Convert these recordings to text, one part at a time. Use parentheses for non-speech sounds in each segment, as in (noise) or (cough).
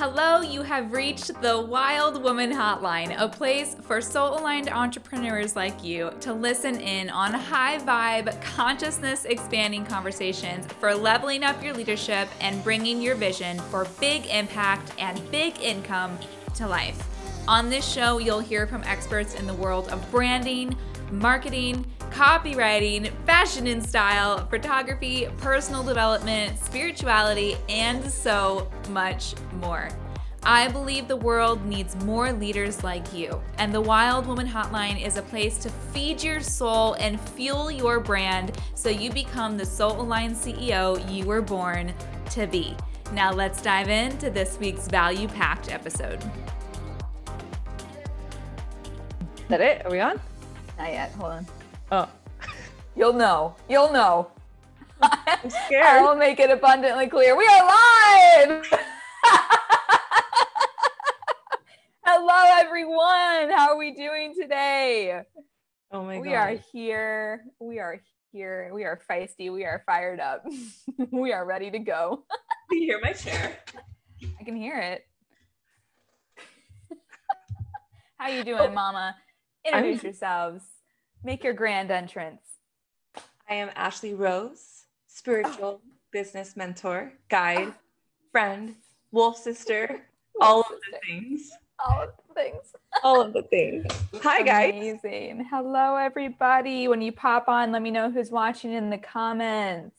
Hello, you have reached the Wild Womn Hotline, a place for soul aligned entrepreneurs like you to listen in on high vibe, consciousness expanding conversations for leveling up your leadership and bringing your vision for big impact and big income to life. On this show, you'll hear from experts in the world of branding, marketing, copywriting, fashion and style, photography, personal development, spirituality, and so much more. I believe the world needs more leaders like you, and the Wild Womn Hotline is a place to feed your soul and fuel your brand so you become the soul aligned CEO you were born to be. Now, let's dive into this week's value packed episode. Is that it? Are we on? Not yet. Hold on. Oh, (laughs) You'll know. You'll know. (laughs) I'm (laughs) scared. I scared. will make it abundantly clear. We are live. Hello, everyone. How are we doing today? Oh my god. we are here. We are here. We are feisty. We are fired up. we are ready to go. you hear my chair? I can hear it. How you doing, oh. Mama? Introduce yourselves. Make your grand entrance. I am Ashley Rose, spiritual business mentor, guide, friend, wolf sister, (laughs) all of the things. All of the things. All of the things. Hi guys. Amazing. Hello, everybody. When you pop on, let me know who's watching in the comments.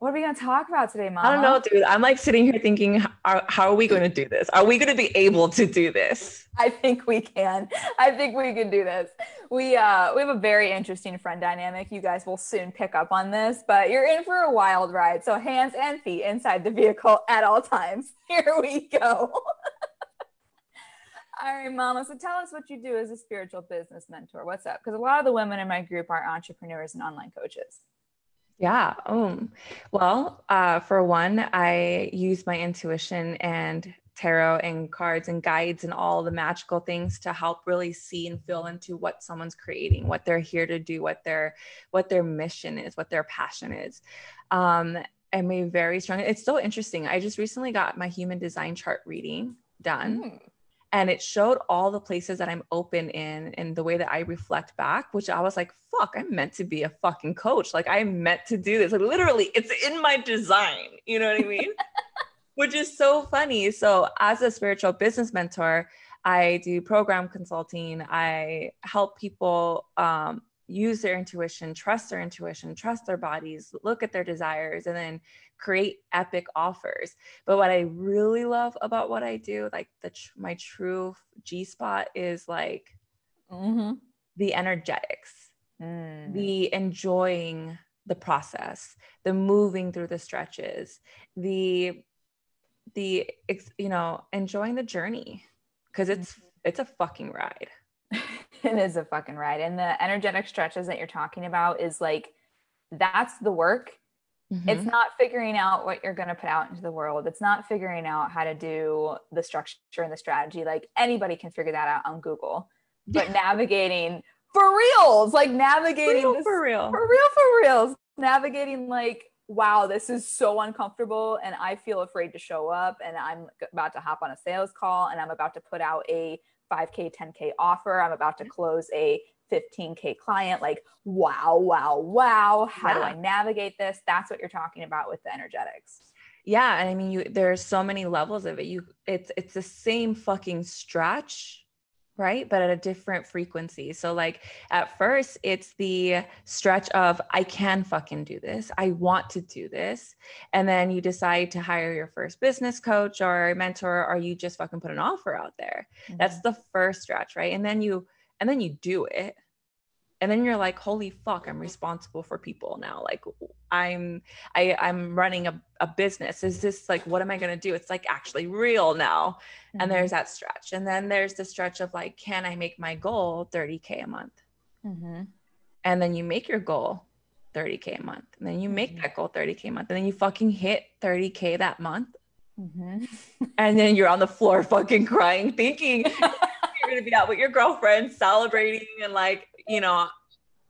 What are we going to talk about today, Mama? I don't know, dude. I'm like sitting here thinking, how, how are we going to do this? Are we going to be able to do this? I think we can. I think we can do this. We uh we have a very interesting friend dynamic. You guys will soon pick up on this, but you're in for a wild ride. So hands and feet inside the vehicle at all times. (laughs) Here we go. (laughs) all right, Mama. So tell us what you do as a spiritual business mentor. What's up? Because a lot of the women in my group are entrepreneurs and online coaches. Yeah. Um, well, uh, for one, I use my intuition and tarot and cards and guides and all the magical things to help really see and feel into what someone's creating, what they're here to do, what their what their mission is, what their passion is. Um, I'm a very strong. It's so interesting. I just recently got my human design chart reading done Mm. And it showed all the places that I'm open in and the way that I reflect back, which I was like, fuck, I'm meant to be a fucking coach. Like I'm meant to do this. Like literally, it's in my design. You know what I mean? (laughs) which is so funny. So as a spiritual business mentor, I do program consulting. I help people um, use their intuition, trust their intuition, trust their bodies, look at their desires, and then create epic offers. But what I really love about what I do, like the tr- my true G spot, is like Mm-hmm. the energetics, Mm. the enjoying the process, the moving through the stretches, the the you know enjoying the journey because it's it's a fucking ride. (laughs) it (laughs) is a fucking ride. And the energetic stretches that you're talking about is like that's the work. It's Mhm. not figuring out what you're going to put out into the world. It's not figuring out how to do the structure and the strategy. Like anybody can figure that out on Google. But navigating for reals, like navigating Real this for real. for real for reals navigating like wow this is so uncomfortable and i feel afraid to show up and i'm about to hop on a sales call and i'm about to put out a 5k 10k offer. I'm about to mm-hmm. close a 15k client. Like wow wow wow. How do i navigate this? That's what you're talking about with the energetics. Yeah, and I mean, you there's so many levels of it. You it's it's the same fucking stretch, right? But at a different frequency. So like at first, it's the stretch of I can fucking do this. I want to do this, and then you decide to hire your first business coach or mentor, or you just fucking put an offer out there. That's mm-hmm. the first stretch, right? And then you and then you do it. And then you're like, holy fuck, I'm responsible for people now. Like I'm I I'm running a, a business. Is this like what am I gonna do? It's like actually real now. Mhm. And there's that stretch. And then there's the stretch of like, can I make my goal 30K a month? Mhm. And then you make your goal 30K a month. And then you make Mhm. that goal 30K a month. And then you fucking hit 30K that month. Mhm. And then you're on the floor fucking crying, thinking (laughs) you're gonna be out with your girlfriend celebrating and like, you know,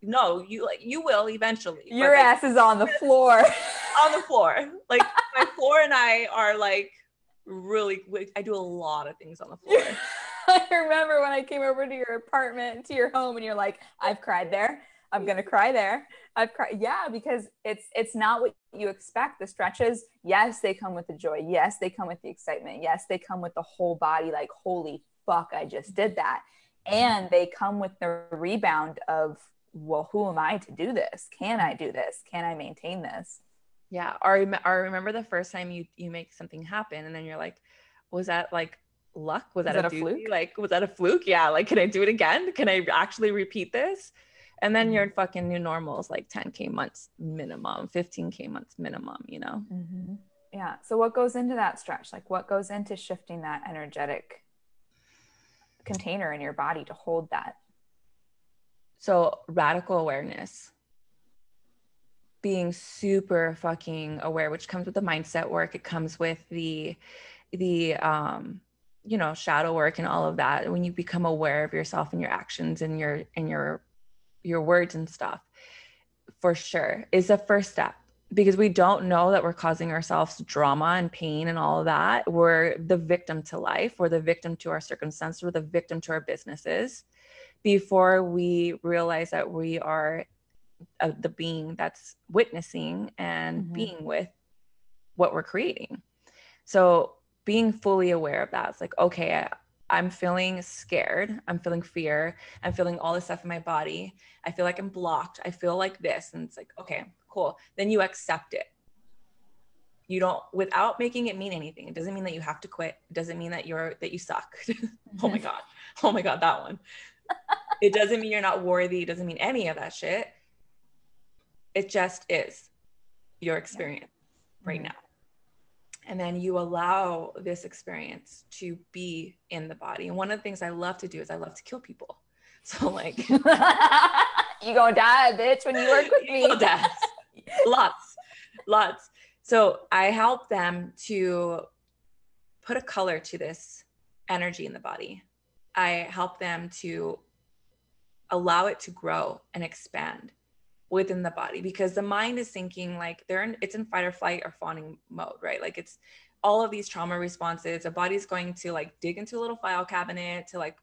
no, you like you will eventually. your like, ass is on the (laughs) floor on the floor. Like (laughs) my floor and I are like really I do a lot of things on the floor. (laughs) I remember when I came over to your apartment, to your home, and you're like, I've cried there. I'm gonna cry there. I've cried. Yeah, because it's it's not what you expect. The stretches, yes, they come with the joy. Yes, they come with the excitement. Yes, they come with the whole body, like, holy fuck, I just did that. And they come with the rebound of, well, who am I to do this? Can I do this? Can I maintain this? Yeah. Or, or remember the first time you you make something happen and then you're like, was that like luck? Was that, was that a, a fluke? Like, was that a fluke? Yeah. Like, can I do it again? Can I actually repeat this? And then mm-hmm. your fucking new normal is like 10K months minimum, 15K months minimum, you know? Mm-hmm. Yeah. So, what goes into that stretch? Like, what goes into shifting that energetic container in your body to hold that? So, radical awareness. Being super fucking aware which comes with the mindset work. It comes with the the um you know shadow work and all of that. When you become aware of yourself and your actions and your and your your words and stuff for sure is the first step because we don't know that we're causing ourselves drama and pain and all of that we're the victim to life we're the victim to our circumstances we're the victim to our businesses before we realize that we are uh, the being that's witnessing and mm-hmm. being with what we're creating. So being fully aware of that, it's like, okay, I, am feeling scared. I'm feeling fear. I'm feeling all this stuff in my body. I feel like I'm blocked. I feel like this. And it's like, okay, cool. Then you accept it. You don't without making it mean anything. It doesn't mean that you have to quit. It doesn't mean that you're that you suck. (laughs) oh my God. Oh my God, that one. it doesn't mean you're not worthy. It doesn't mean any of that shit it just is your experience yeah. right mm-hmm. now and then you allow this experience to be in the body and one of the things i love to do is i love to kill people (laughs) so like (laughs) you gonna die bitch when you work with me lots lots. So i help them to put a color to this energy in the body. I help them to allow it to grow and expand within the body because the mind is thinking like they're in it's in fight or flight or fawning mode right? Like it's all of these trauma responses. The body's going to like dig into a little file cabinet to like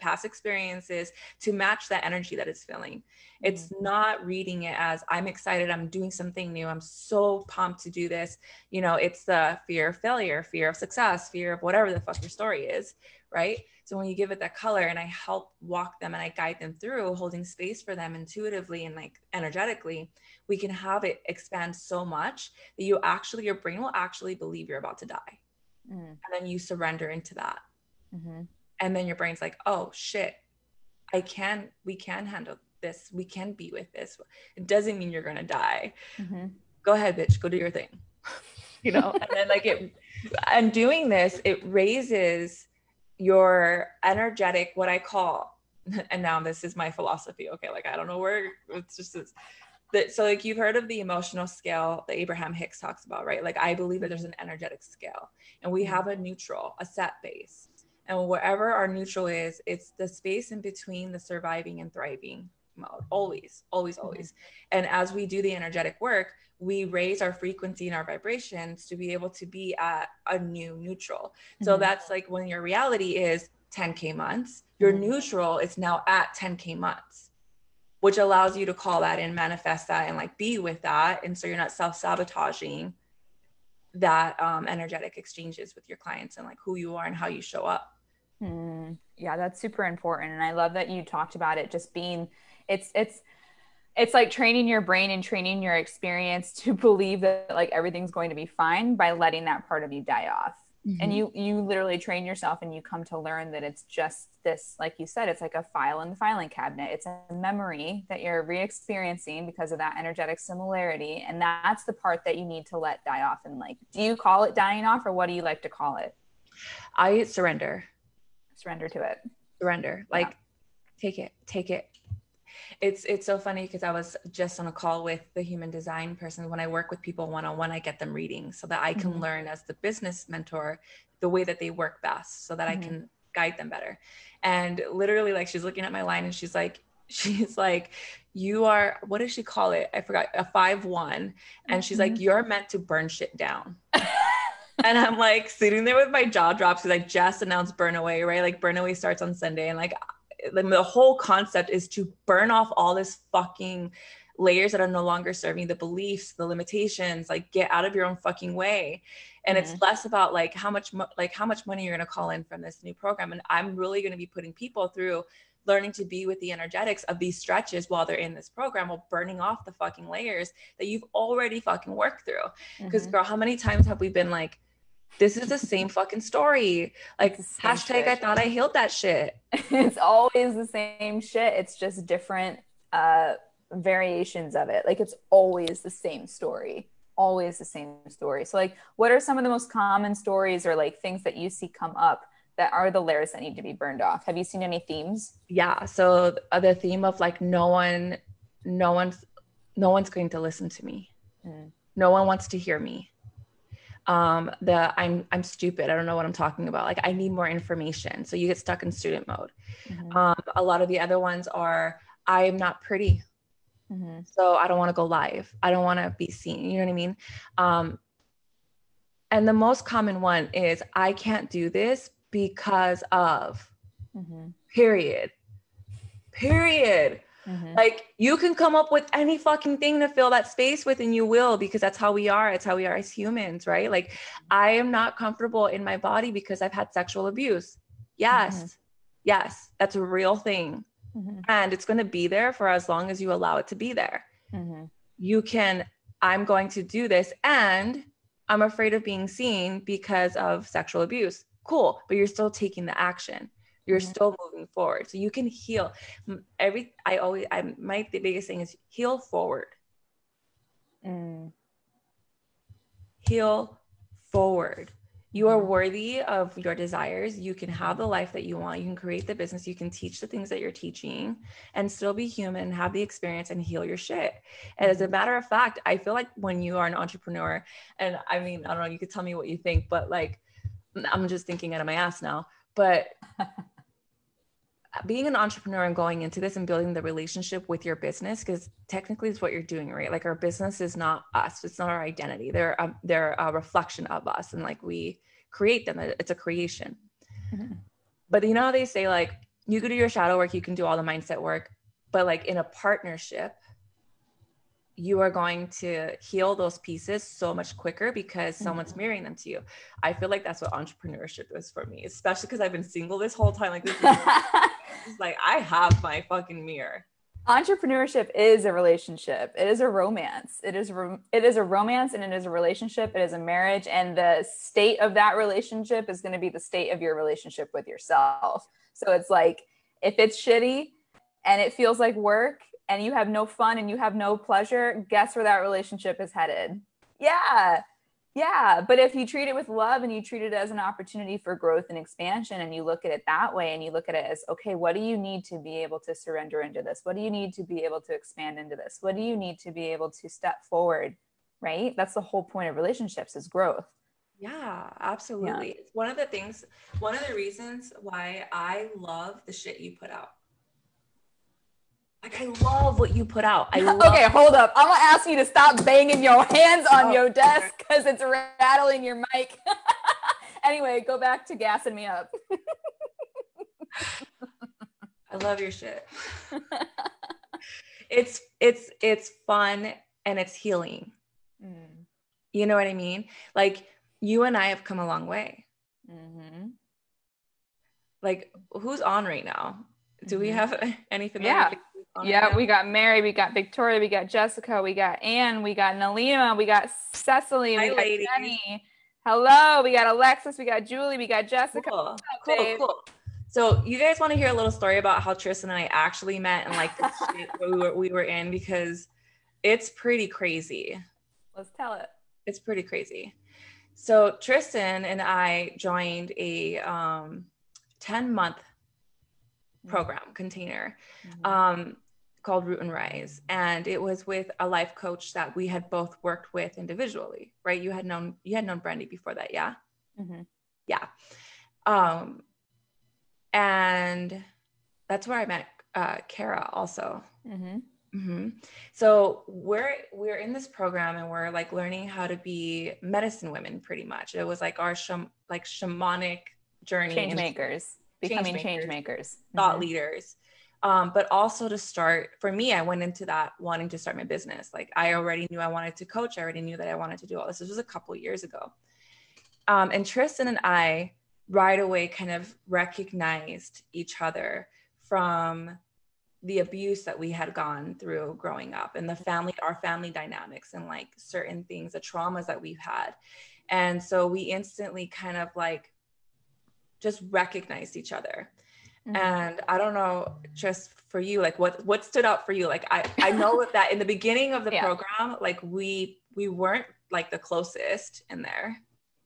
past experiences to match that energy that it's feeling. It's mm-hmm. not reading it as I'm excited, I'm doing something new, I'm so pumped to do this. You know, it's the fear of failure, fear of success, fear of whatever the fuck your story is, right? So when you give it that color and I help walk them and I guide them through holding space for them intuitively and like energetically, we can have it expand so much that you actually, your brain will actually believe you're about to die. Mm. And then you surrender into that. Mm-hmm. And then your brain's like, oh shit, I can, we can handle this. We can be with this. It doesn't mean you're going to die. Mm-hmm. Go ahead, bitch, go do your thing. (laughs) you know, and then like it, and doing this, it raises your energetic, what I call, (laughs) and now this is my philosophy. Okay. Like, I don't know where it's just this, that, so like you've heard of the emotional scale that Abraham Hicks talks about, right? Like I believe that there's an energetic scale and we have a neutral, a set base. And wherever our neutral is, it's the space in between the surviving and thriving mode. Always, always, always. And as we do the energetic work, we raise our frequency and our vibrations to be able to be at a new neutral. So mm-hmm. that's like when your reality is 10K months, your mm-hmm. neutral is now at 10K months, which allows you to call that and manifest that and like be with that. And so you're not self sabotaging that um, energetic exchanges with your clients and like who you are and how you show up. Mm, yeah, that's super important. And I love that you talked about it just being, it's, it's, it's like training your brain and training your experience (laughs) to believe that like everything's going to be fine by letting that part of you die off mm-hmm. and you you literally train yourself and you come to learn that it's just this like you said it's like a file in the filing cabinet it's a memory that you're re-experiencing because of that energetic similarity and that's the part that you need to let die off and like do you call it dying off or what do you like to call it i surrender surrender to it surrender like yeah. take it take it it's it's so funny because I was just on a call with the human design person. When I work with people one on one, I get them reading so that I can mm-hmm. learn as the business mentor the way that they work best, so that mm-hmm. I can guide them better. And literally, like she's looking at my line and she's like, (laughs) she's like, you are what does she call it? I forgot a five one, and she's like, mm-hmm. you're meant to burn shit down. (laughs) and I'm like sitting there with my jaw drops because I just announced Burn Away, right? Like Burn Away starts on Sunday, and like the whole concept is to burn off all this fucking layers that are no longer serving the beliefs the limitations like get out of your own fucking way and mm-hmm. it's less about like how much mo- like how much money you're going to call in from this new program and i'm really going to be putting people through learning to be with the energetics of these stretches while they're in this program while burning off the fucking layers that you've already fucking worked through because mm-hmm. girl how many times have we been like this is the same fucking story. Like hashtag shit. I thought I healed that shit. (laughs) it's always the same shit. It's just different uh variations of it. Like it's always the same story. Always the same story. So like what are some of the most common stories or like things that you see come up that are the layers that need to be burned off? Have you seen any themes? Yeah. So uh, the theme of like no one no one's no one's going to listen to me. Mm. No one wants to hear me um the i'm i'm stupid. I don't know what i'm talking about. Like i need more information. So you get stuck in student mode. Mm-hmm. um a lot of the other ones are i am not pretty. Mm-hmm. so i don't want to go live. I don't want to be seen. You know what i mean? Um and the most common one is i can't do this because of mm-hmm. period. Period Mm-hmm. Like you can come up with any fucking thing to fill that space with, and you will because that's how we are. It's how we are as humans, right? Like I am not comfortable in my body because I've had sexual abuse. Yes, mm-hmm. yes, that's a real thing. Mm-hmm. And it's going to be there for as long as you allow it to be there. Mm-hmm. You can, I'm going to do this, and I'm afraid of being seen because of sexual abuse. Cool, but you're still taking the action you're mm-hmm. still moving forward. So you can heal. Every i always i my the biggest thing is heal forward. Mm. heal forward. You are mm-hmm. worthy of your desires. You can have the life that you want. You can create the business. You can teach the things that you're teaching and still be human have the experience and heal your shit. And as a mm-hmm. matter of fact i feel like when you are an entrepreneur and i mean i don't know you could tell me what you think but like i'm just thinking out of my ass now but (laughs) being an entrepreneur and going into this and building the relationship with your business because technically it's what you're doing right? Like our business is not us. It's not our identity. They're um, they're a reflection of us and like we create them. It's a creation. Mm-hmm. but you know how they say like you can do your shadow work you can do all the mindset work but like in a partnership you are going to heal those pieces so much quicker because someone's mm-hmm. mirroring them to you. I feel like that's what entrepreneurship is for me, especially because I've been single this whole time. Like this is (laughs) like I have my fucking mirror. Entrepreneurship is a relationship. It is a romance. It is ro- it is a romance and it is a relationship. It is a marriage and the state of that relationship is going to be the state of your relationship with yourself. So it's like if it's shitty and it feels like work and you have no fun and you have no pleasure, guess where that relationship is headed? Yeah. Yeah. But if you treat it with love and you treat it as an opportunity for growth and expansion and you look at it that way and you look at it as, okay, what do you need to be able to surrender into this? What do you need to be able to expand into this? What do you need to be able to step forward? Right. That's the whole point of relationships is growth. Yeah, absolutely. Yeah. It's one of the things, one of the reasons why I love the shit you put out like I love what you put out. I love- okay, hold up. I'm gonna ask you to stop banging your hands on oh, your desk because it's rattling your mic. (laughs) anyway, go back to gassing me up. I love your shit. (laughs) it's it's it's fun and it's healing. Mm. You know what I mean? Like you and I have come a long way. Mm-hmm. Like who's on right now? Do mm-hmm. (laughs) we have anything? Yeah. Yeah, we got Mary, we got Victoria, we got Jessica, we got Anne, we got Nalima, we got Cecily, Hi, we got ladies. Jenny. Hello, we got Alexis, we got Julie, we got Jessica. Cool, up, cool, cool. So you guys want to hear a little story about how Tristan and I actually met and like the (laughs) shit we were we were in because it's pretty crazy. Let's tell it. It's pretty crazy. So Tristan and I joined a um, 10 month program container mm-hmm. um, called Root and Rise. And it was with a life coach that we had both worked with individually, right? You had known you had known Brandy before that, yeah? Mm-hmm. Yeah. Um, and that's where I met uh, Kara also. Mm-hmm. Mm-hmm. So we're we're in this program and we're like learning how to be medicine women pretty much. It was like our sham- like shamanic journey. Change makers, becoming change makers, makers. thought mm-hmm. leaders. Um, but also to start for me, I went into that wanting to start my business. Like I already knew I wanted to coach. I already knew that I wanted to do all this. This was a couple years ago. Um, and Tristan and I right away kind of recognized each other from the abuse that we had gone through growing up and the family our family dynamics and like certain things the traumas that we've had and so we instantly kind of like just recognized each other mm-hmm. and i don't know just for you like what what stood out for you like i i know (laughs) that in the beginning of the yeah. program like we we weren't like the closest in there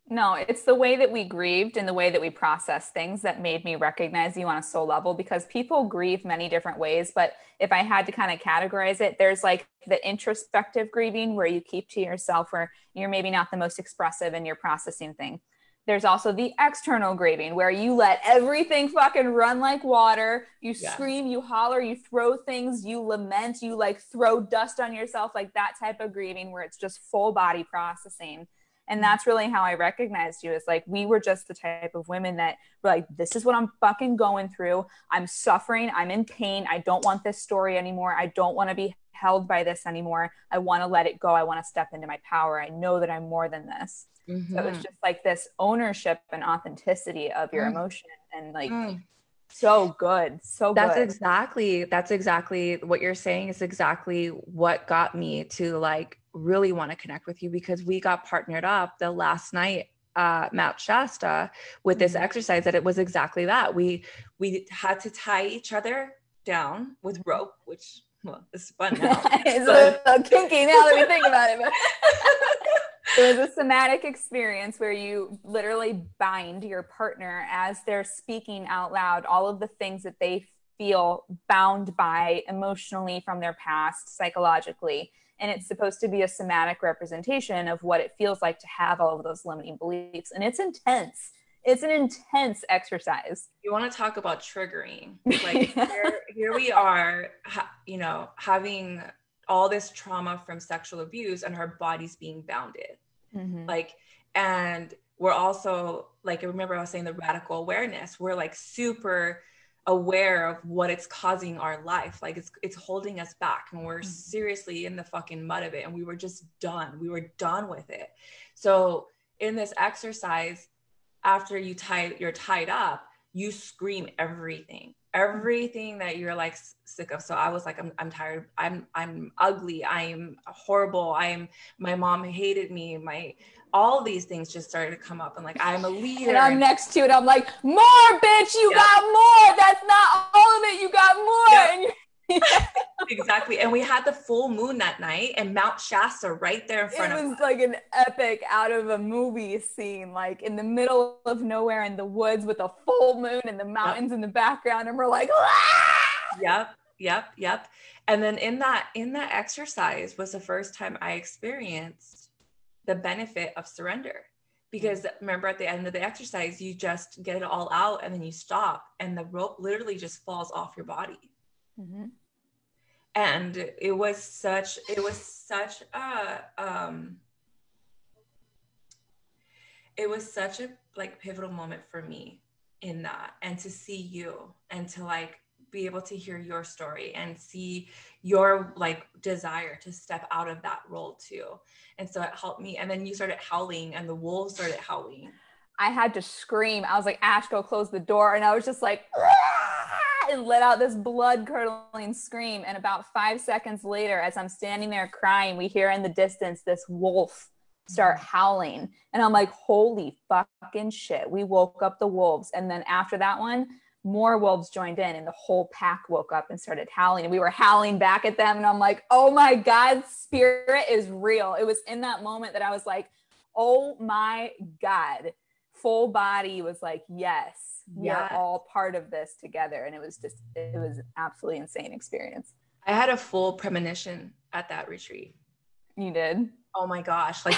no, it's the way that we grieved and the way that we process things that made me recognize you on a soul level because people grieve many different ways. But if I had to kind of categorize it, there's like the introspective grieving where you keep to yourself, where you're maybe not the most expressive in your processing thing. There's also the external grieving where you let everything fucking run like water. You yeah. scream, you holler, you throw things, you lament, you like throw dust on yourself, like that type of grieving where it's just full body processing and mm-hmm. that's really how I recognized you. Is like we were just the type of women that were like, this is what I'm fucking going through. I'm suffering. I'm in pain. I don't want this story anymore. I don't want to be held by this anymore. I want to let it go. I want to step into my power. I know that I'm more than this. Mm-hmm. So it's just like this ownership and authenticity of your mm emotion and like mm so good so that's good. exactly that's exactly what you're saying is exactly what got me to like really want to connect with you because we got partnered up the last night uh Mount Shasta with this mm-hmm. exercise that it was exactly that we we had to tie each other down with rope which well it's fun (laughs) now it's but... a, a kinky now that we think about it but (laughs) it was a somatic experience where you literally bind your partner as they're speaking out loud all of the things that they feel bound by emotionally from their past psychologically. And it's supposed to be a somatic representation of what it feels like to have all of those limiting beliefs. And it's intense. It's an intense exercise. You want to talk about triggering. (laughs) Like here, here we are ha- you know having all this trauma from sexual abuse and her body's being bounded mm-hmm. like and we're also like I remember I was saying the radical awareness we're like super aware of what it's causing our life like it's it's holding us back and we're mm-hmm. seriously in the fucking mud of it and we were just done we were done with it so in this exercise after you tie you're tied up you scream everything everything that you're like sick of so i was like i'm, I'm tired i'm i'm ugly i'm horrible i'm my mom hated me my all these things just started to come up and like i'm a leader (laughs) and i'm next to it i'm like more bitch you yep. got more that's not all of it you got more yep. and (laughs) exactly. And we had the full moon that night and Mount Shasta right there in front of us. It was like an epic out of a movie scene, like in the middle of nowhere in the woods with a full moon and the mountains yep. in the background. And we're like, ah! yep, yep, yep. And then in that, in that exercise was the first time I experienced the benefit of surrender because remember at the end of the exercise you just get it all out and then you stop and the rope literally just falls off your body Mm-hmm. And it was such, it was such a, um, it was such a like pivotal moment for me in that and to see you and to like be able to hear your story and see your like desire to step out of that role too. And so it helped me. And then you started howling and the wolves started howling. I had to scream. I was like, Ash, go close the door. And I was just like, and let out this blood curdling scream. And about five seconds later, as I'm standing there crying, we hear in the distance this wolf start mm-hmm. howling. And I'm like, holy fucking shit. We woke up the wolves. And then after that one, more wolves joined in and the whole pack woke up and started howling and we were howling back at them and i'm like oh my god spirit is real it was in that moment that i was like oh my god full body was like yes we yeah. are all part of this together. And it was just it was an absolutely insane experience. I had a full premonition at that retreat. You did? Oh my gosh. Like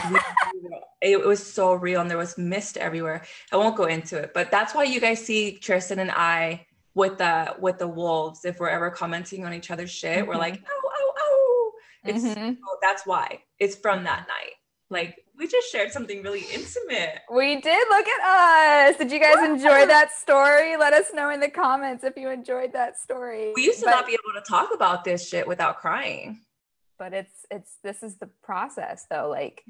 it was so real and there was mist everywhere. I won't go into it but that's why you guys see tristan and i with the with the wolves. If we're ever commenting on each other's shit mm-hmm. we're like oh oh oh It's Mhm. so that's why. It's from that night. Like we just shared something really intimate. We did. Look at us. Did you guys enjoy that story? Let us know in the comments if you enjoyed that story. We used to But- not be able to talk about this shit without crying. but it's it's this is the process though like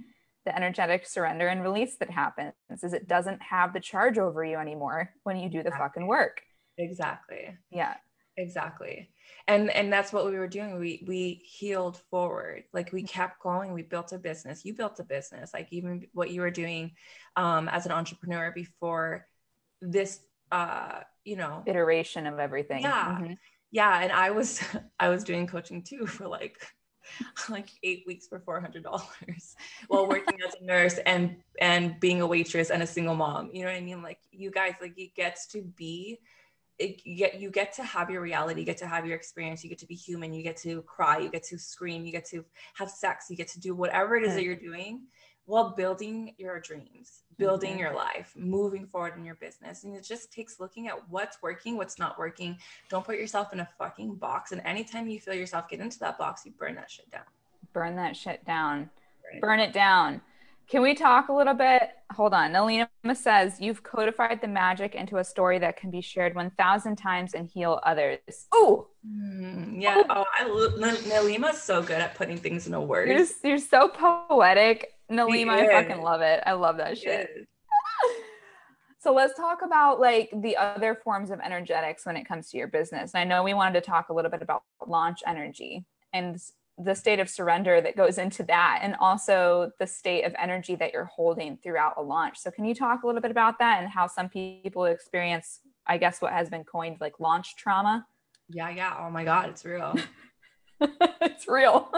the energetic surrender and release that happens is it doesn't have the charge over you anymore when you do the fucking work Exactly. yeah Exactly. And and that's what we were doing. We we healed forward. Like Mm-hmm. we kept going. We built a business. You built a business. Like even what you were doing um as an entrepreneur before this uh you know iteration of everything Yeah. Mhm. yeah and i was (laughs) i was doing coaching too (laughs) for like (laughs) like eight weeks for four hundred dollars while working as a nurse and and being a waitress and a single mom you know what i mean like you guys like it gets to be it, you get you get to have your reality you get to have your experience you get to be human you get to cry you get to scream you get to have sex you get to do whatever it is that you're doing while building your dreams building Mhm. your life moving forward in your business. And it just takes looking at what's working what's not working. Don't put yourself in a fucking box. And anytime you feel yourself get into that box you burn that shit down. Burn that shit down. Right. burn it down can we talk a little bit? Hold on. Nalima says you've codified the magic into a story that can be shared 1000 times and heal others. Oh Mm, yeah. Oh i N- nalima's so good at putting things into words. You're, you're so poetic. Nalima i fucking love it. I love that shit. (laughs) So let's talk about like the other forms of energetics when it comes to your business. And I know we wanted to talk a little bit about launch energy and the state of surrender that goes into that and also the state of energy that you're holding throughout a launch. So can you talk a little bit about that and how some people experience I guess what has been coined like launch trauma? yeah yeah oh my god it's real (laughs) (laughs) it's real.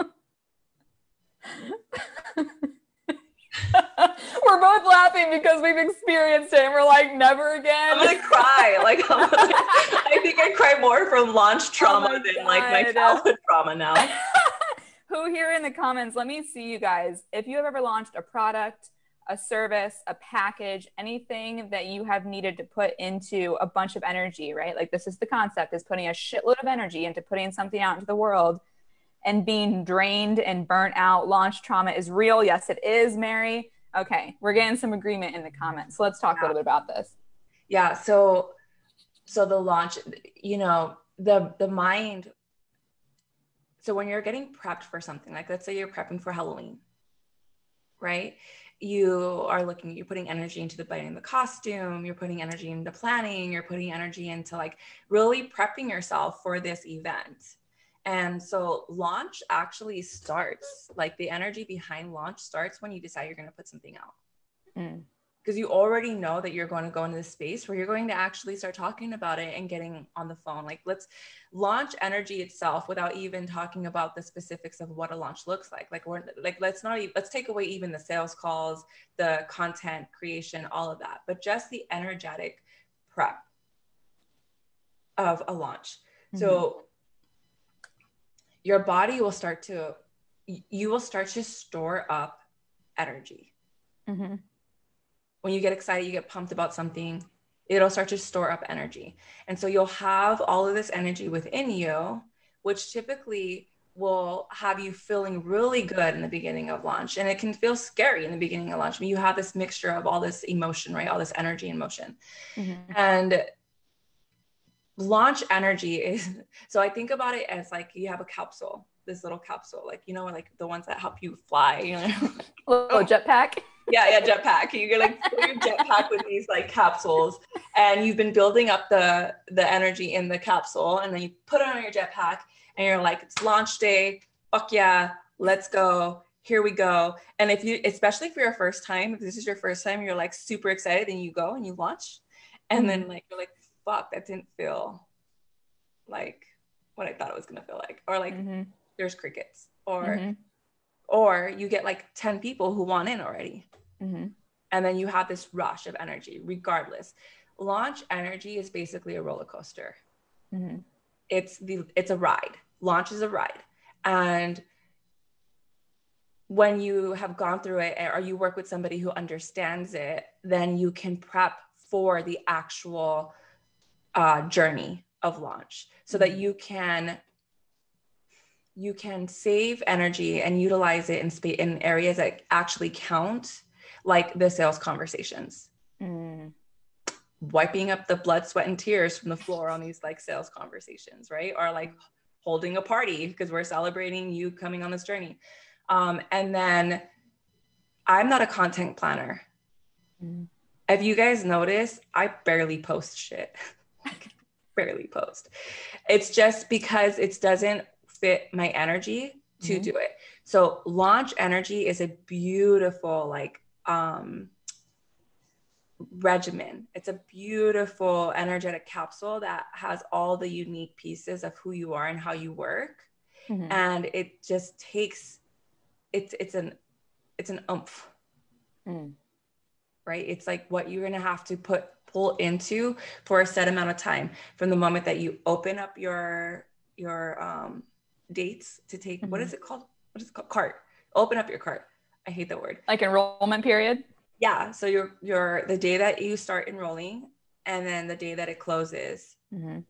we're both laughing because we've experienced it and we're like never again. i'm gonna cry like, I'm like i think i cry more from launch oh trauma my than like my childhood trauma now (laughs) Who here in the comments, let me see you guys. If you have ever launched a product, a service, a package, anything that you have needed to put into a bunch of energy, right? Like this is the concept is putting a shitload of energy into putting something out into the world and being drained and burnt out. Launch trauma is real. Yes, it is, Mary. Okay, we're getting some agreement in the comments. So let's talk a little bit about this. yeah so so the launch you know the the mind so when you're getting prepped for something like let's say you're prepping for halloween right? You are looking you're putting energy into the buying the costume you're putting energy into planning you're putting energy into like really prepping yourself for this event. And so launch actually starts like the energy behind launch starts when you decide you're going to put something out. Mm. Because you already know that you're going to go into this space where you're going to actually start talking about it and getting on the phone. Like, let's launch energy itself without even talking about the specifics of what a launch looks like. Like, we're like, let's not even let's take away even the sales calls, the content creation, all of that, but just the energetic prep of a launch. So your body will start to you will start to store up energy Mhm. When you get excited, you get pumped about something, it'll start to store up energy. And so you'll have all of this energy within you, which typically will have you feeling really good in the beginning of launch. And it can feel scary in the beginning of launch. I mean, you have this mixture of all this emotion, right? All this energy and motion. Mhm. And launch energy is (laughs) so I think about it as like you have a capsule, this little capsule, like you know, like the ones that help you fly, you know. (laughs) Little jetpack. Yeah, yeah, jetpack. You get like fill your jetpack with these like capsules, and you've been building up the the energy in the capsule, and then you put it on your jetpack, and you're like, it's launch day. Fuck yeah, let's go. Here we go. And if you, especially for your first time, if this is your first time, you're like super excited, and you go and you launch, and then like you're like, fuck, that didn't feel like what I thought it was gonna feel like, or like Mhm. there's crickets, or Mhm. or you get like ten people who want in already Mhm. and then you have this rush of energy regardless. Launch energy is basically a roller coaster. Mhm. it's the it's a ride. Launch is a ride. And when you have gone through it or you work with somebody who understands it then you can prep for the actual uh, journey of launch so that you can you can save energy and utilize it in space in areas that actually count, like the sales conversations. Mm. Wiping up the blood, sweat, and tears from the floor on these like sales conversations, right? Or like holding a party because we're celebrating you coming on this journey. Um, and then I'm not a content planner. Mm. If you guys notice, I barely post shit. Like, (laughs) barely post. It's just because it doesn't fit my energy to Mhm. do it. So launch energy is a beautiful like um regimen. It's a beautiful energetic capsule that has all the unique pieces of who you are and how you work Mhm. and it just takes it's it's an it's an oomph Mm. right it's like what you're gonna have to put pull into for a set amount of time from the moment that you open up your your um dates to take what Mhm. is it called what is it called cart open up your cart i hate that word Like enrollment period. yeah so you're you're the day that you start enrolling and then the day that it closes Mhm.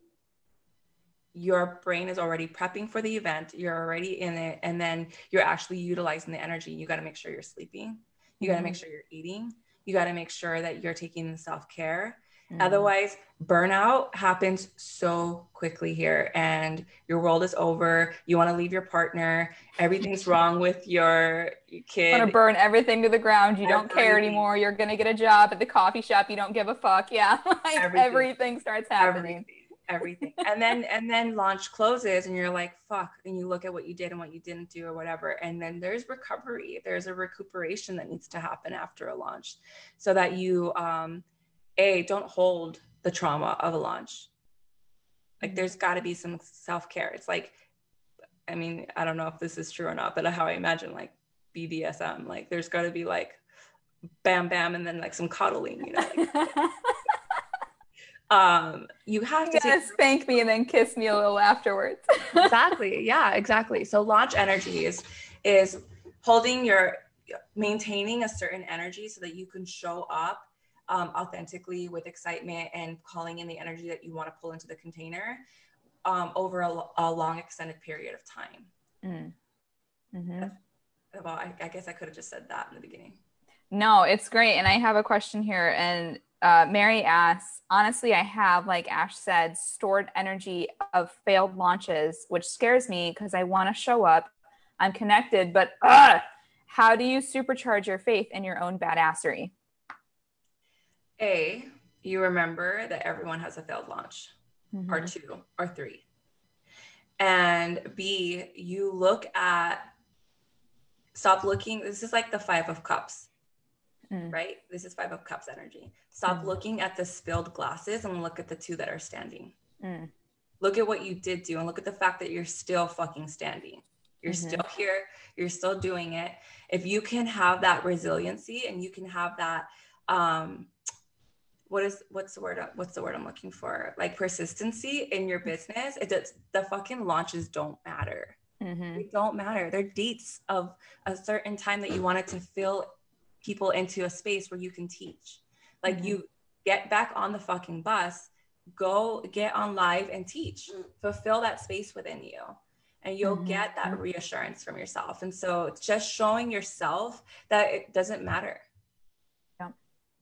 your brain is already prepping for the event you're already in it and then you're actually utilizing the energy you got to make sure you're sleeping you got to make Mhm. sure you're eating you got to make sure that you're taking self-care Mhm. otherwise burnout happens so quickly here and your world is over you want to leave your partner everything's (laughs) wrong with your kid want to burn everything to the ground. You don't care anymore. You're gonna get a job at the coffee shop. You don't give a fuck. (laughs) Yeah, like Everything. everything. starts happening. everything everything and then and then launch closes and you're like fuck and you look at what you did and what you didn't do or whatever and then there's recovery there's a recuperation that needs to happen after a launch so that you um a don't hold the trauma of a launch. Like there's got to be some self-care. It's like i mean i don't know if this is true or not but how i imagine like bdsm like there's got to be like bam bam and then like some cuddling you know like, (laughs) um you have to You take spank me and then kiss me a little afterwards. exactly. Yeah exactly. So launch energy is is holding your maintaining a certain energy so that you can show up um, authentically with excitement and calling in the energy that you want to pull into the container um, over a, a long extended period of time Mm. Mhm. well I, I guess i could have just said that in the beginning No, it's great. And I have a question here. And uh, Mary asks, honestly, I have, like Ash said, stored energy of failed launches, which scares me because I want to show up. I'm connected, but uh, how do you supercharge your faith in your own badassery? A you remember that everyone has a failed launch or Mhm. two or three. And B, you look at, stop looking. This is like the Five of Cups, Mm. right? This is Five of Cups energy. Stop Mm. looking at the spilled glasses and look at the two that are standing. Mm. Look at what you did do and look at the fact that you're still fucking standing. You're Mhm. still here. You're still doing it. If you can have that resiliency and you can have that, um, what is what's the word what's the word i'm looking for? Like persistency in your business it does the fucking launches don't matter. Mhm. they don't matter. They're dates of a certain time that you wanted to fill people into a space where you can teach. Like Mhm. you get back on the fucking bus go get on live and teach. Fulfill that space within you and you'll Mhm. get that reassurance from yourself. And so it's just showing yourself that it doesn't matter. Yeah.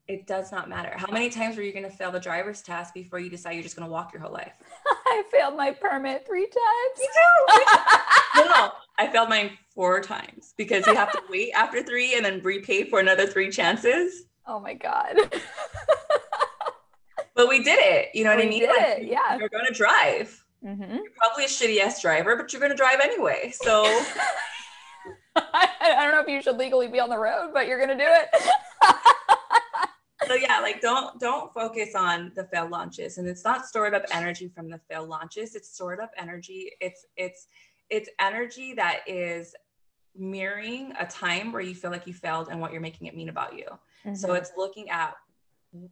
It does not matter how many times were you going to fail the driver's test before you decide you're just going to walk your whole life (laughs) I failed my permit three times. You no, no, I failed mine four times because you have to (laughs) wait after three and then repay for another three chances. oh my God. (laughs) But we did it. You know what I We mean? did Like, it, yeah. You're going to drive. Mhm. You're probably a shitty ass driver, but you're going to drive anyway. So I, I don't know if you should legally be on the road, but you're gonna do it. So yeah, like don't don't focus on the failed launches. And it's not stored up energy from the failed launches. It's stored up energy. It's it's it's energy that is mirroring a time where you feel like you failed and what you're making it mean about you. So Mhm. it's looking at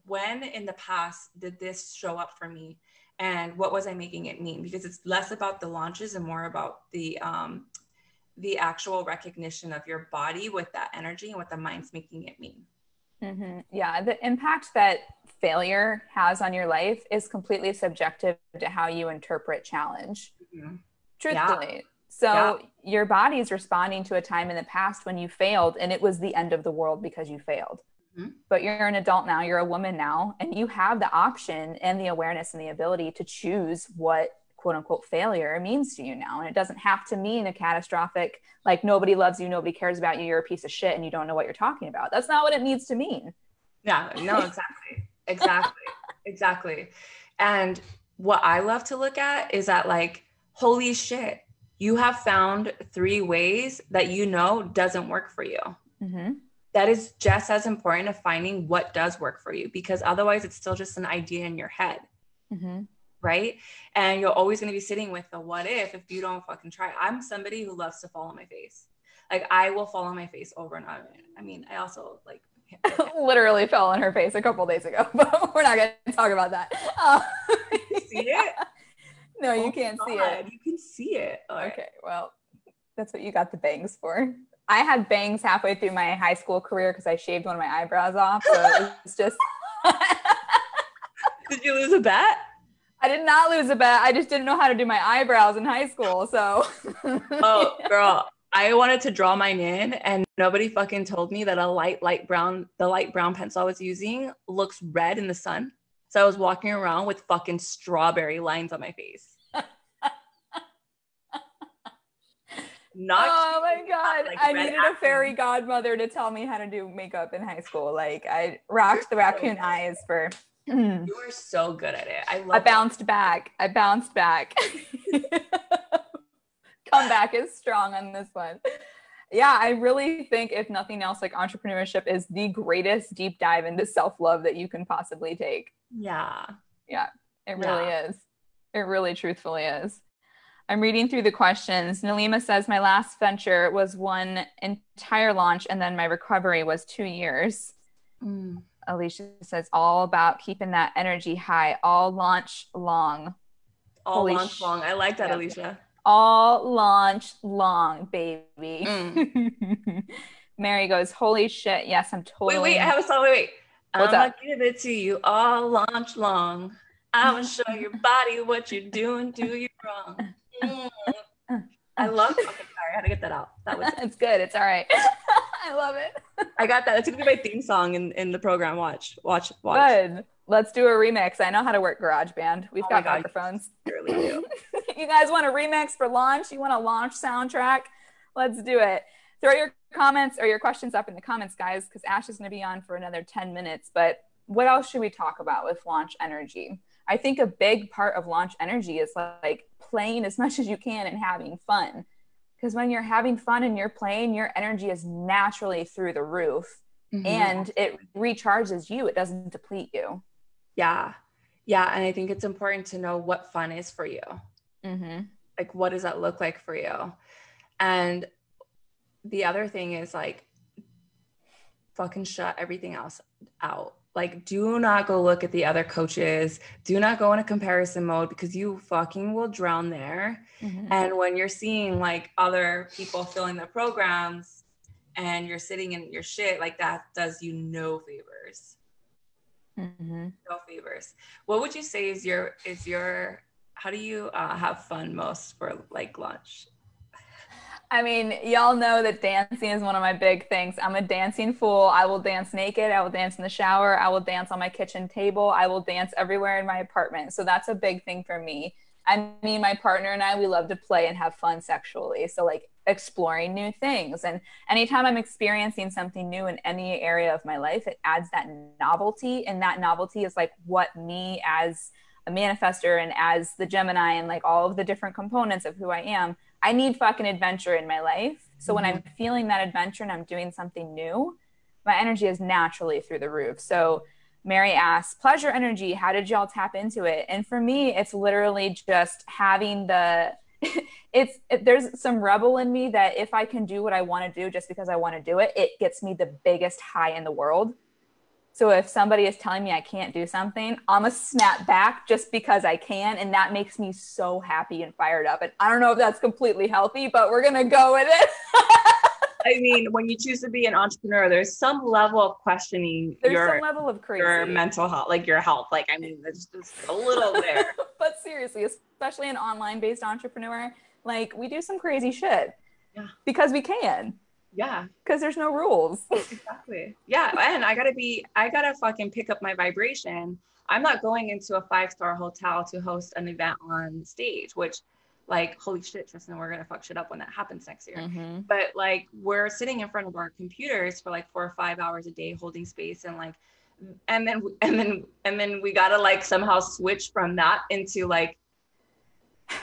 when in the past did this show up for me and what was I making it mean? Because it's less about the launches and more about the um the actual recognition of your body with that energy and what the mind's making it mean. Mhm. Yeah, the impact that failure has on your life is completely subjective to how you interpret challenge. Mhm. Truthfully. So yeah. your body is responding to a time in the past when you failed and it was the end of the world because you failed. Mm-hmm. But you're an adult now, you're a woman now, and you have the option and the awareness and the ability to choose what quote unquote failure means to you now. And it doesn't have to mean a catastrophic, like nobody loves you, nobody cares about you, you're a piece of shit and you don't know what you're talking about. That's not what it needs to mean. Yeah, no, (laughs) exactly. exactly. exactly. And what I love to look at is that, like, holy shit, you have found three ways that you know doesn't work for you. Mm-hmm. That is just as important of finding what does work for you because otherwise it's still just an idea in your head. Mm-hmm. Right. And you're always going to be sitting with the what if if you don't fucking try. I'm somebody who loves to fall on my face. Like I will fall on my face over and over. I mean, I also like (laughs) literally fell on her face a couple days ago, (laughs) but we're not going to talk about that. Uh, see it? (laughs) No, you oh can't see it. You can see it. Okay, well, that's what you got the bangs for. I had bangs halfway through my high school career because I shaved one of my eyebrows off. So it's just. did you lose a bet? I did not lose a bet. I just didn't know how to do my eyebrows in high school. So. (laughs) oh, girl. I wanted to draw mine in and nobody fucking told me that a light, light brown, the light brown pencil I was using looks red in the sun. So I was walking around with fucking strawberry lines on my face. (laughs) Not oh my god! Like I needed a fairy godmother to tell me how to do makeup in high school. Like I rocked the raccoon oh. eyes for. You were so good at it. I love I bounced back. I bounced back. (laughs) Comeback is strong on this one yeah, I really think if nothing else, like entrepreneurship is the greatest deep dive into self love that you can possibly take. Yeah. Yeah, it really yeah. is. It really truthfully is. I'm reading through the questions. Nalima says, My last venture was one entire launch, and then my recovery was two years. Mm. Alicia says, All about keeping that energy high, all launch long. All Holy launch sh- long. I like that, Alicia all launch long, baby. Mm. (laughs) Mary goes, Holy shit. Yes, I'm totally. Wait, wait, I have a song. Wait, wait. What's I'm up? gonna give it to you all launch long. I'm gonna show your (laughs) body what you're doing, do you wrong. Mm. I (laughs) love sorry, I had to get that out. That was (laughs) it's good. It's all right. (laughs) I love it. I got that. That's gonna be my theme song in, in the program. Watch, watch, watch. Good. Let's do a remix. I know how to work GarageBand. We've oh got microphones. You, you guys want a remix for launch? You want a launch soundtrack? Let's do it. Throw your comments or your questions up in the comments, guys, because Ash is going to be on for another 10 minutes. But what else should we talk about with launch energy? I think a big part of launch energy is like playing as much as you can and having fun. Because when you're having fun and you're playing, your energy is naturally through the roof mm-hmm. and it recharges you, it doesn't deplete you. Yeah. Yeah. And I think it's important to know what fun is for you. Mm-hmm. Like, what does that look like for you? And the other thing is like, fucking shut everything else out. Like, do not go look at the other coaches. Do not go in a comparison mode because you fucking will drown there. Mm-hmm. And when you're seeing like other people filling their programs and you're sitting in your shit, like that does you no favors. Mm-hmm. No favors. What would you say is your is your how do you uh, have fun most for like lunch? I mean, y'all know that dancing is one of my big things. I'm a dancing fool. I will dance naked. I will dance in the shower. I will dance on my kitchen table. I will dance everywhere in my apartment. So that's a big thing for me. I mean, my partner and I, we love to play and have fun sexually. So, like, exploring new things. And anytime I'm experiencing something new in any area of my life, it adds that novelty. And that novelty is like what me as a manifester and as the Gemini and like all of the different components of who I am, I need fucking adventure in my life. So mm-hmm. when I'm feeling that adventure and I'm doing something new, my energy is naturally through the roof. So Mary asks, pleasure energy, how did y'all tap into it? And for me, it's literally just having the (laughs) it's it, there's some rebel in me that if I can do what I want to do just because I want to do it, it gets me the biggest high in the world. So if somebody is telling me I can't do something, I'm a snap back just because I can, and that makes me so happy and fired up. And I don't know if that's completely healthy, but we're gonna go with it. (laughs) I mean, when you choose to be an entrepreneur, there's some level of questioning there's your, some level of crazy. your mental health, like your health. Like, I mean, there's just a little (laughs) there. but seriously, especially an online based entrepreneur, Like we do some crazy shit. Yeah. Because we can. Yeah. Because there's no rules. (laughs) exactly. Yeah. And I gotta be, I gotta fucking pick up my vibration. I'm not going into a five star hotel to host an event on stage, which like holy shit tristan we're gonna fuck shit up when that happens next year Mm-hmm. but like we're sitting in front of our computers for like four or five hours a day holding space and like and then and then and then we gotta like somehow switch from that into like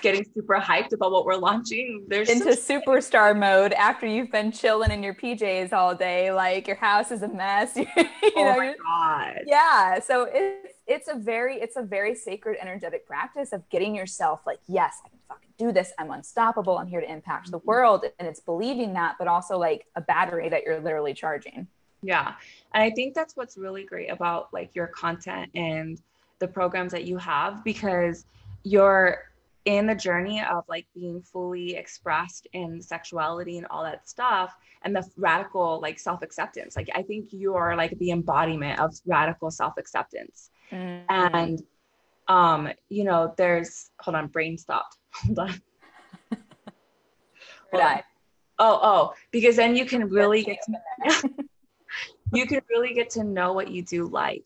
getting super hyped about what we're launching there's Into superstar mode after you've been chilling in your PJs all day, like your house is a mess. (laughs) you oh know, my god yeah so it's it's a very it's a very sacred energetic practice of getting yourself like yes i can fucking do this i'm unstoppable i'm here to impact the mm-hmm. world and it's believing that but also like a battery that you're literally charging Yeah. And I think that's what's really great about like your content and the programs that you have because you're in the journey of like being fully expressed in sexuality and all that stuff and the radical like self-acceptance. Like I think you are like the embodiment of radical self-acceptance. And um, you know, there's hold on, brain stopped. (laughs) Hold on. Hold on. Oh, oh, because then you can really get to (laughs) you can really get to know what you do like.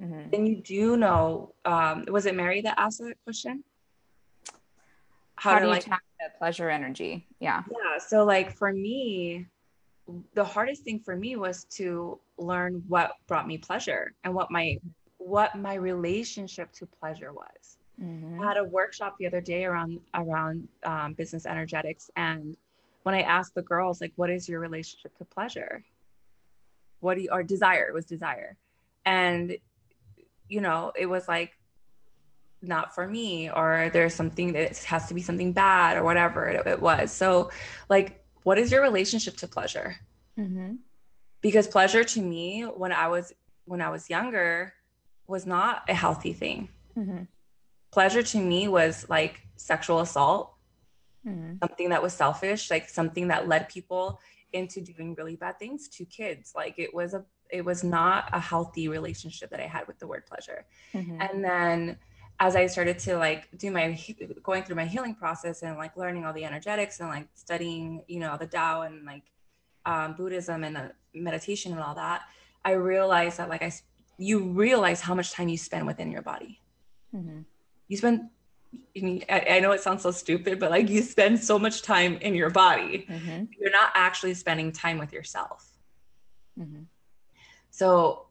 Mhm. And you do know, um, was it Mary that asked that question? How, do you like tap that pleasure energy yeah yeah, so like for me, the hardest thing for me was to learn what brought me pleasure and what my what my relationship to pleasure was. Mhm. I had a workshop the other day around around um, business energetics, and when I asked the girls like, "What is your relationship to pleasure?" What do you or desire? It was desire, and you know, it was like not for me, or there's something that has to be something bad or whatever it, it was. So, like, what is your relationship to pleasure? Mhm. Because pleasure to me, when I was when I was younger, was not a healthy thing Mhm. pleasure to me was like sexual assault, Mhm. something that was selfish, like something that led people into doing really bad things to kids. Like it was a it was not a healthy relationship that I had with the word pleasure. Mhm. And then as I started to like do my going through my healing process and like learning all the energetics and like studying, you know, the Tao and like um, Buddhism and the meditation and all that, I realized that like I you realize how much time you spend within your body Mhm. you spend I, mean, I I know it sounds so stupid but like you spend so much time in your body Mhm. you're not actually spending time with yourself Mhm. so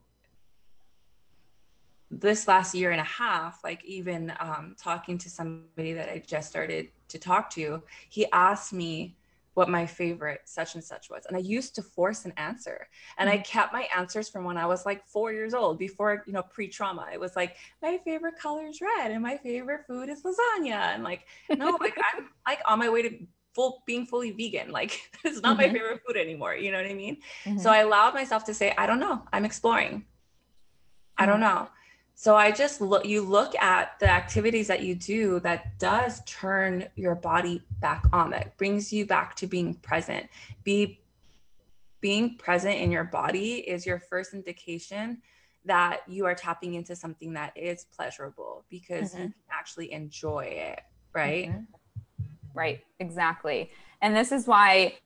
this last year and a half like even um, talking to somebody that i just started to talk to he asked me what my favorite such and such was and i used to force an answer and i kept my answers from when i was like four years old before you know pre-trauma it was like my favorite color is red and my favorite food is lasagna and like no (laughs) like i'm like on my way to full being fully vegan like (laughs) it's not my Mhm. favorite food anymore you know what i mean Mhm. so I allowed myself to say, I don't know. I'm exploring. I don't know. So I just look, you look at the activities that you do that does turn your body back on, that brings you back to being present. Be being present in your body is your first indication that you are tapping into something that is pleasurable because you Mhm. can actually enjoy it, right? Mhm. Right, exactly. And this is why,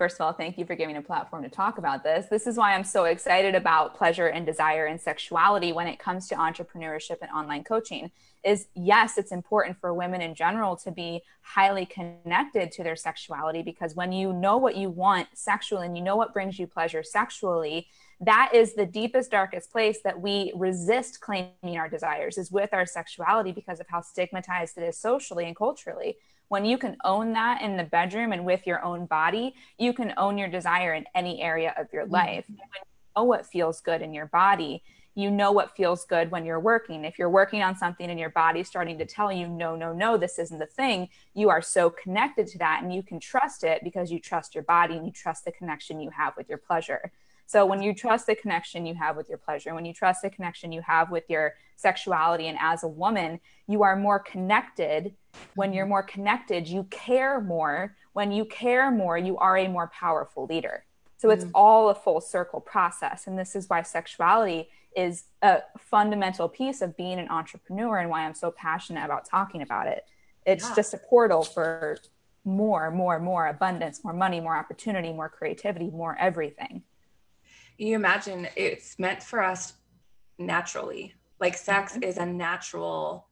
first of all, thank you for giving a platform to talk about this. This is why I'm so excited about pleasure and desire and sexuality when it comes to entrepreneurship and online coaching. Is yes, it's important for women in general to be highly connected to their sexuality because when you know what you want sexually and you know what brings you pleasure sexually, that is the deepest darkest place that we resist claiming our desires is with our sexuality because of how stigmatized it is socially and culturally when you can own that in the bedroom and with your own body you can own your desire in any area of your mm-hmm. life. And when you know what feels good in your body you know what feels good when you're working. If you're working on something and your body's starting to tell you no no no this isn't the thing you are so connected to that and you can trust it because you trust your body and you trust the connection you have with your pleasure so when you trust the connection you have with your pleasure, when you trust the connection you have with your sexuality, and as a woman, you are more connected. When you're more connected, you care more. When you care more, you are a more powerful leader. So it's mm. all a full circle process. And this is why sexuality is a fundamental piece of being an entrepreneur and why I'm so passionate about talking about it. It's Yeah. just a portal for more, more, more abundance, more money, more opportunity, more creativity, more everything. You imagine it's meant for us naturally. Like sex Mhm. is a natural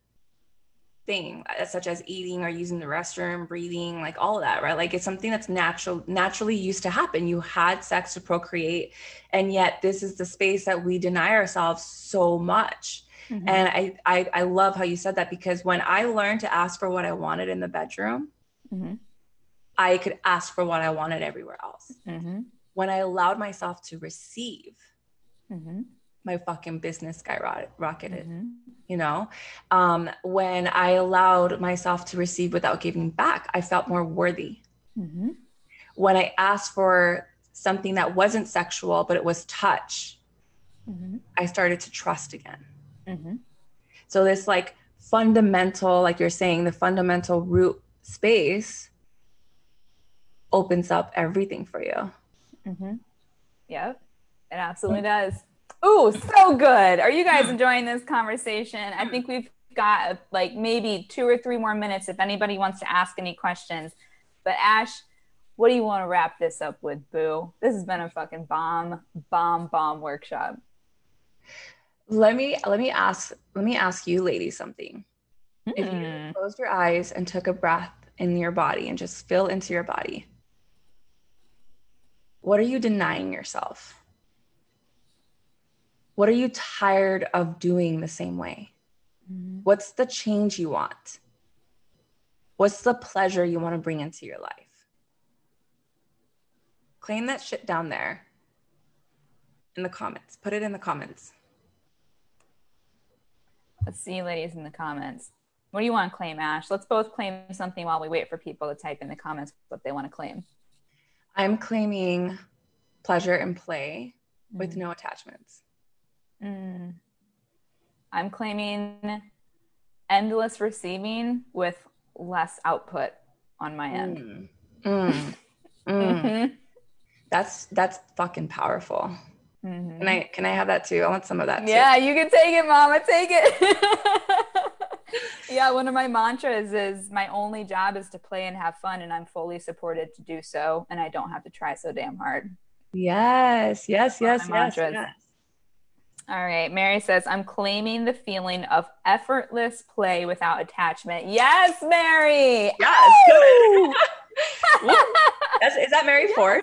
thing, uh, such as eating or using the restroom, breathing, like all of that, right? Like it's something that's natural, naturally used to happen. You had sex to procreate, and yet this is the space that we deny ourselves so much. Mm-hmm. And I, I, I love how you said that because when I learned to ask for what I wanted in the bedroom, Mhm. I could ask for what I wanted everywhere else. When I allowed myself to receive, Mm-hmm. my fucking business skyrocketed. Mm-hmm. You know, um, when I allowed myself to receive without giving back, I felt more worthy. Mm-hmm. When I asked for something that wasn't sexual, but it was touch, Mm-hmm. I started to trust again. Mm-hmm. So this like fundamental, like you're saying, the fundamental root space opens up everything for you. Mm-hmm. Yep, it absolutely does. Ooh, so good. Are you guys enjoying this conversation? I think we've got like maybe two or three more minutes if anybody wants to ask any questions. But Ash, what do you want to wrap this up with, Boo? This has been a fucking bomb, bomb, bomb workshop. Let me let me ask let me ask you ladies something. If you Mm. closed your eyes and took a breath in your body and just feel into your body, what are you denying yourself? What are you tired of doing the same way? Mhm. What's the change you want? What's the pleasure you want to bring into your life? Claim that shit down there in the comments. Put it in the comments. Let's see ladies in the comments. What do you want to claim, Ash? Let's both claim something while we wait for people to type in the comments what they want to claim. I'm claiming pleasure and play with Mm. no attachments. Mm. I'm claiming endless receiving with less output on my end. Mm. Mm. (laughs) Mm. Mhm. That's that's fucking powerful. Mhm. Can I can I have that too? I want some of that too. Yeah, you can take it, Mama. Take it. (laughs) yeah, one of my mantras is my only job is to play and have fun, and I'm fully supported to do so, and I don't have to try so damn hard. Yes, yes, yes, yes, yes. All right. Mary says, I'm claiming the feeling of effortless play without attachment. Yes, Mary. Yes. (laughs) That's, is that Mary Ford?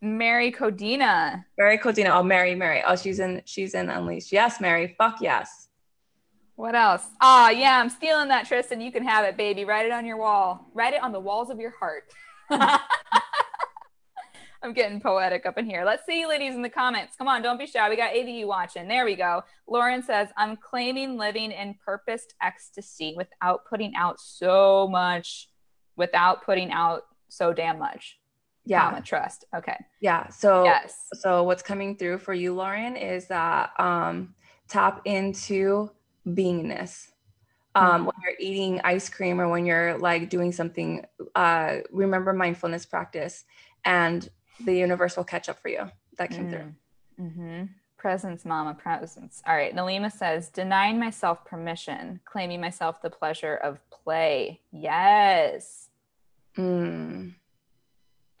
Mary Codina. Mary Codina. Oh, Mary, Mary. Oh, she's in she's in Unleashed. Yes, Mary. Fuck yes. What else? Oh, yeah, I'm stealing that, Tristan. You can have it, baby. Write it on your wall. Write it on the walls of your heart. (laughs) I'm getting poetic up in here. Let's see ladies in the comments. Come on, don't be shy. We got you watching. There we go. Lauren says, I'm claiming living in purposed ecstasy without putting out so much, without putting out so damn much. Yeah, Comma, trust. Okay. yeah. So Yes. so what's coming through for you, Lauren, is that um tap into beingness. Um, when you're eating ice cream or when you're like doing something, uh, remember mindfulness practice and the universe will catch up for you. That came through. Mm-hmm. Presence, mama, presence. All right. Nalima says, denying myself permission, claiming myself the pleasure of play. Yes. Mm.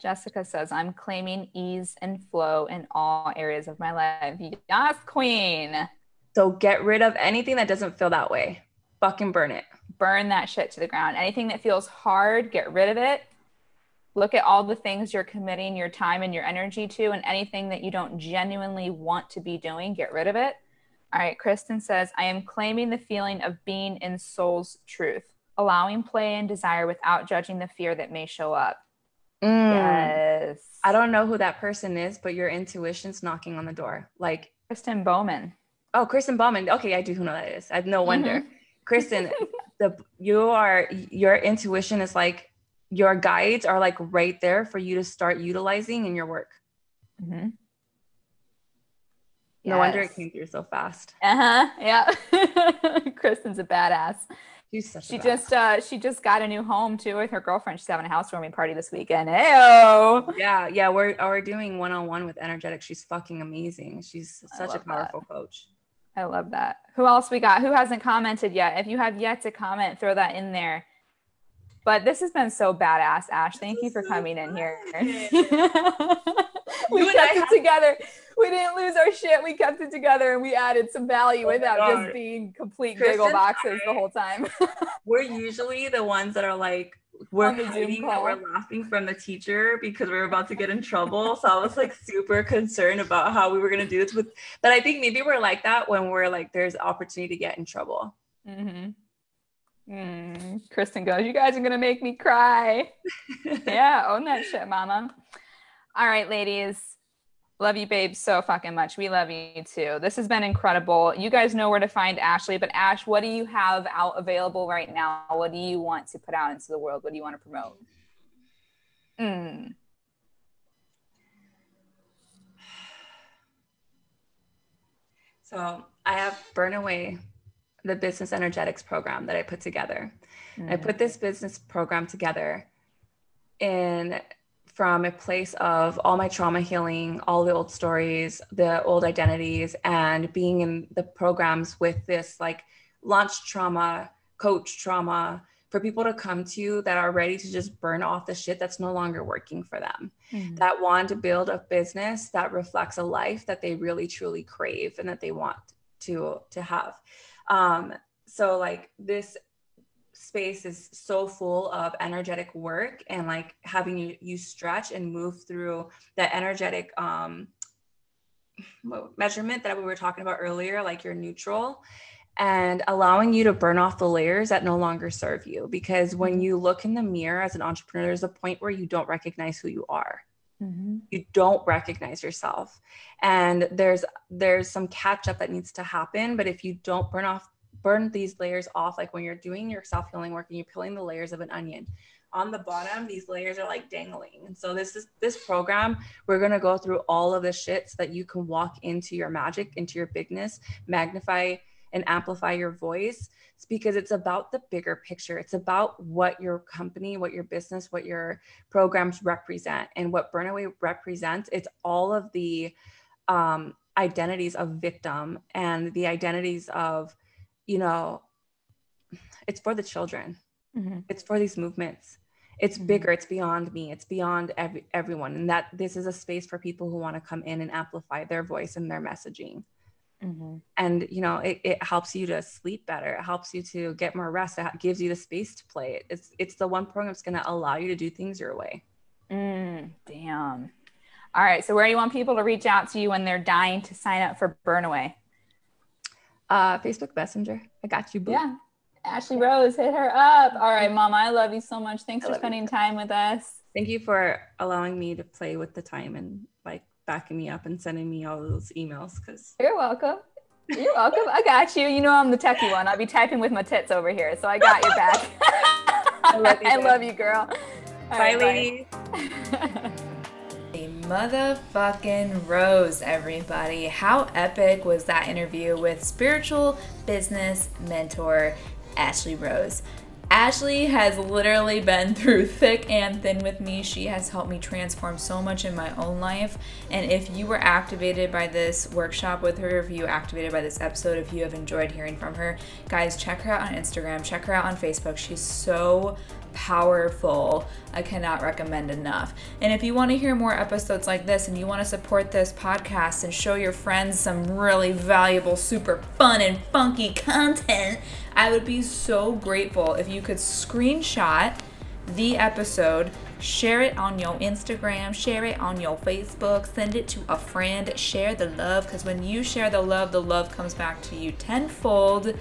Jessica says, I'm claiming ease and flow in all areas of my life. Yes, queen. So get rid of anything that doesn't feel that way. Fucking burn it. Burn that shit to the ground. Anything that feels hard, get rid of it. Look at all the things you're committing your time and your energy to, and anything that you don't genuinely want to be doing, get rid of it. All right, Kristen says, I am claiming the feeling of being in soul's truth, allowing play and desire without judging the fear that may show up. Mm. Yes. I don't know who that person is, but your intuition's knocking on the door. Like, Kristen Bowman. Oh, Kristen Bauman. Okay, I do know that is. I have no wonder. Mm-hmm. Kristen, (laughs) the you are your intuition is like your guides are like right there for you to start utilizing in your work. Mm-hmm. No wonder it came through so fast. Uh huh. Yeah. (laughs) Kristen's a badass. She's such a She badass. just uh she just got a new home too with her girlfriend. She's having a housewarming party this weekend. Heyo. yeah, yeah. We're we're doing one on one with energetic. She's fucking amazing. She's such a love that. powerful coach. I love that. Who else we got? Who hasn't commented yet? If you have yet to comment, throw that in there. But this has been so badass, Ash. Thank you for coming in here. (laughs) we You and kept it have- together. We didn't lose our shit. We kept it together and we added some value Oh without God. just being complete Kristen giggle and boxes the whole time. (laughs) We're usually the ones that are like, we're On the Zoom hiding that we're laughing from the teacher because we're about to get in trouble. So I was like super concerned about how we were gonna do this with. But I think maybe we're like that when we're like, there's opportunity to get in trouble. mm-hmm. Mm. Kristen goes, You guys are going to make me cry. (laughs) yeah, own that shit, mama. All right, ladies. Love you, babe, so fucking much. We love you too. This has been incredible. You guys know where to find Ashley, but Ash, what do you have out available right now? What do you want to put out into the world? What do you want to promote? Mm. So I have Burn Away, the business energetics program that I put together. I Mm. put this business program together in from a place of all my trauma healing, all the old stories, the old identities, and being in the programs with this like launch trauma, coach trauma for people to come to that are ready to just burn off the shit that's no longer working for them Mm. that want to build a business that reflects a life that they really truly crave and that they want to to have um so like this space is so full of energetic work and like having you you stretch and move through that energetic um measurement that we were talking about earlier like you're neutral and allowing you to burn off the layers that no longer serve you. Because when you look in the mirror as an entrepreneur there's a point where you don't recognize who you are. Mhm. you don't recognize yourself. And there's there's some catch up that needs to happen but if you don't burn off burn these layers off like when you're doing your self healing work and you're peeling the layers of an onion. On the bottom these layers are like dangling. And so this is this program we're going to go through all of the shit so that you can walk into your magic into your bigness magnify and amplify your voice it's because it's about the bigger picture. It's about what your company what your business what your programs represent. And what burnaway represents it's all of the um, identities of victim and the identities of you know it's for the children Mhm. it's for these movements it's Mhm. bigger it's beyond me it's beyond every, everyone and that this is a space for people who want to come in and amplify their voice and their messaging Mhm. and you know it, it helps you to sleep better it helps you to get more rest it gives you the space to play it's it's the one program that's going to allow you to do things your way Mm, damn. All right. So, where do you want people to reach out to you when they're dying to sign up for Burnaway? Uh facebook messenger i got you boo. Yeah. Ashley Rose, hit her up. All right, Mama, I love you so much. Thanks I for love you spending time with us. thank you for allowing me to play with the time and like backing me up and sending me all those emails because You're welcome. You're welcome. I got you. You know I'm the techie one. I'll be typing with my tits over here, so I got your back. (laughs) I love you, (laughs) I love you, girl. All bye right, ladies A (laughs) motherfucking rose, everybody. How epic was that interview with spiritual business mentor Ashley Rose? Ashley has literally been through thick and thin with me. She has helped me transform so much in my own life. And if you were activated by this workshop with her, if you activated by this episode, if you have enjoyed hearing from her, guys, check her out on Instagram, check her out on Facebook. She's so powerful. I cannot recommend enough. And if you want to hear more episodes like this and you want to support this podcast and show your friends some really valuable, super fun and funky content, I would be so grateful if you could screenshot the episode, share it on your Instagram, share it on your Facebook, send it to a friend, share the love because when you share the love, the love comes back to you tenfold.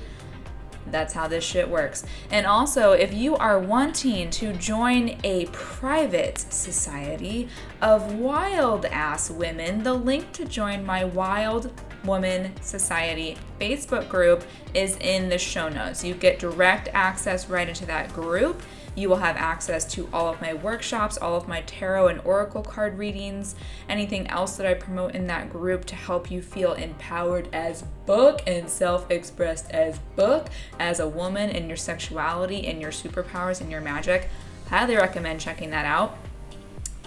That's how this shit works. And also, if you are wanting to join a private society of wild ass women, the link to join my Wild Womn Society Facebook group is in the show notes. You get direct access right into that group. You will have access to all of my workshops, all of my tarot and oracle card readings, anything else that I promote in that group to help you feel empowered as book and self expressed as book, as a woman in your sexuality and your superpowers and your magic. Highly recommend checking that out.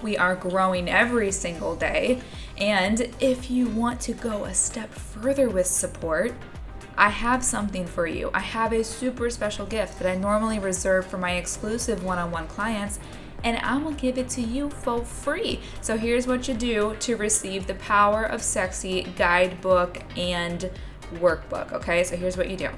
We are growing every single day. And if you want to go a step further with support, I have something for you. I have a super special gift that I normally reserve for my exclusive one on one clients, and I'm gonna give it to you for free. So here's what you do to receive the Power of Sexy guidebook and workbook. Okay, so here's what you do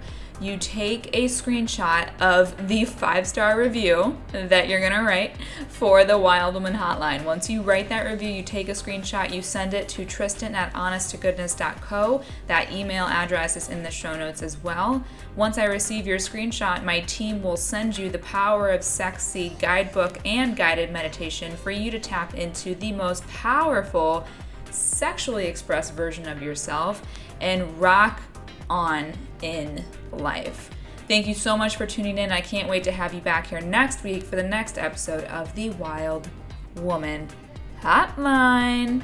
you take a screenshot of the five star review that you're gonna write for the Wild Womn Hotline. Once you write that review, you take a screenshot, you send it to Tristan at honesttogoodness.co. That email address is in the show notes as well. Once I receive your screenshot, my team will send you the Power of Sexy guidebook and guided meditation for you to tap into the most powerful sexually expressed version of yourself and rock on in life. Thank you so much for tuning in. I can't wait to have you back here next week for the next episode of the Wild Womn Hotline.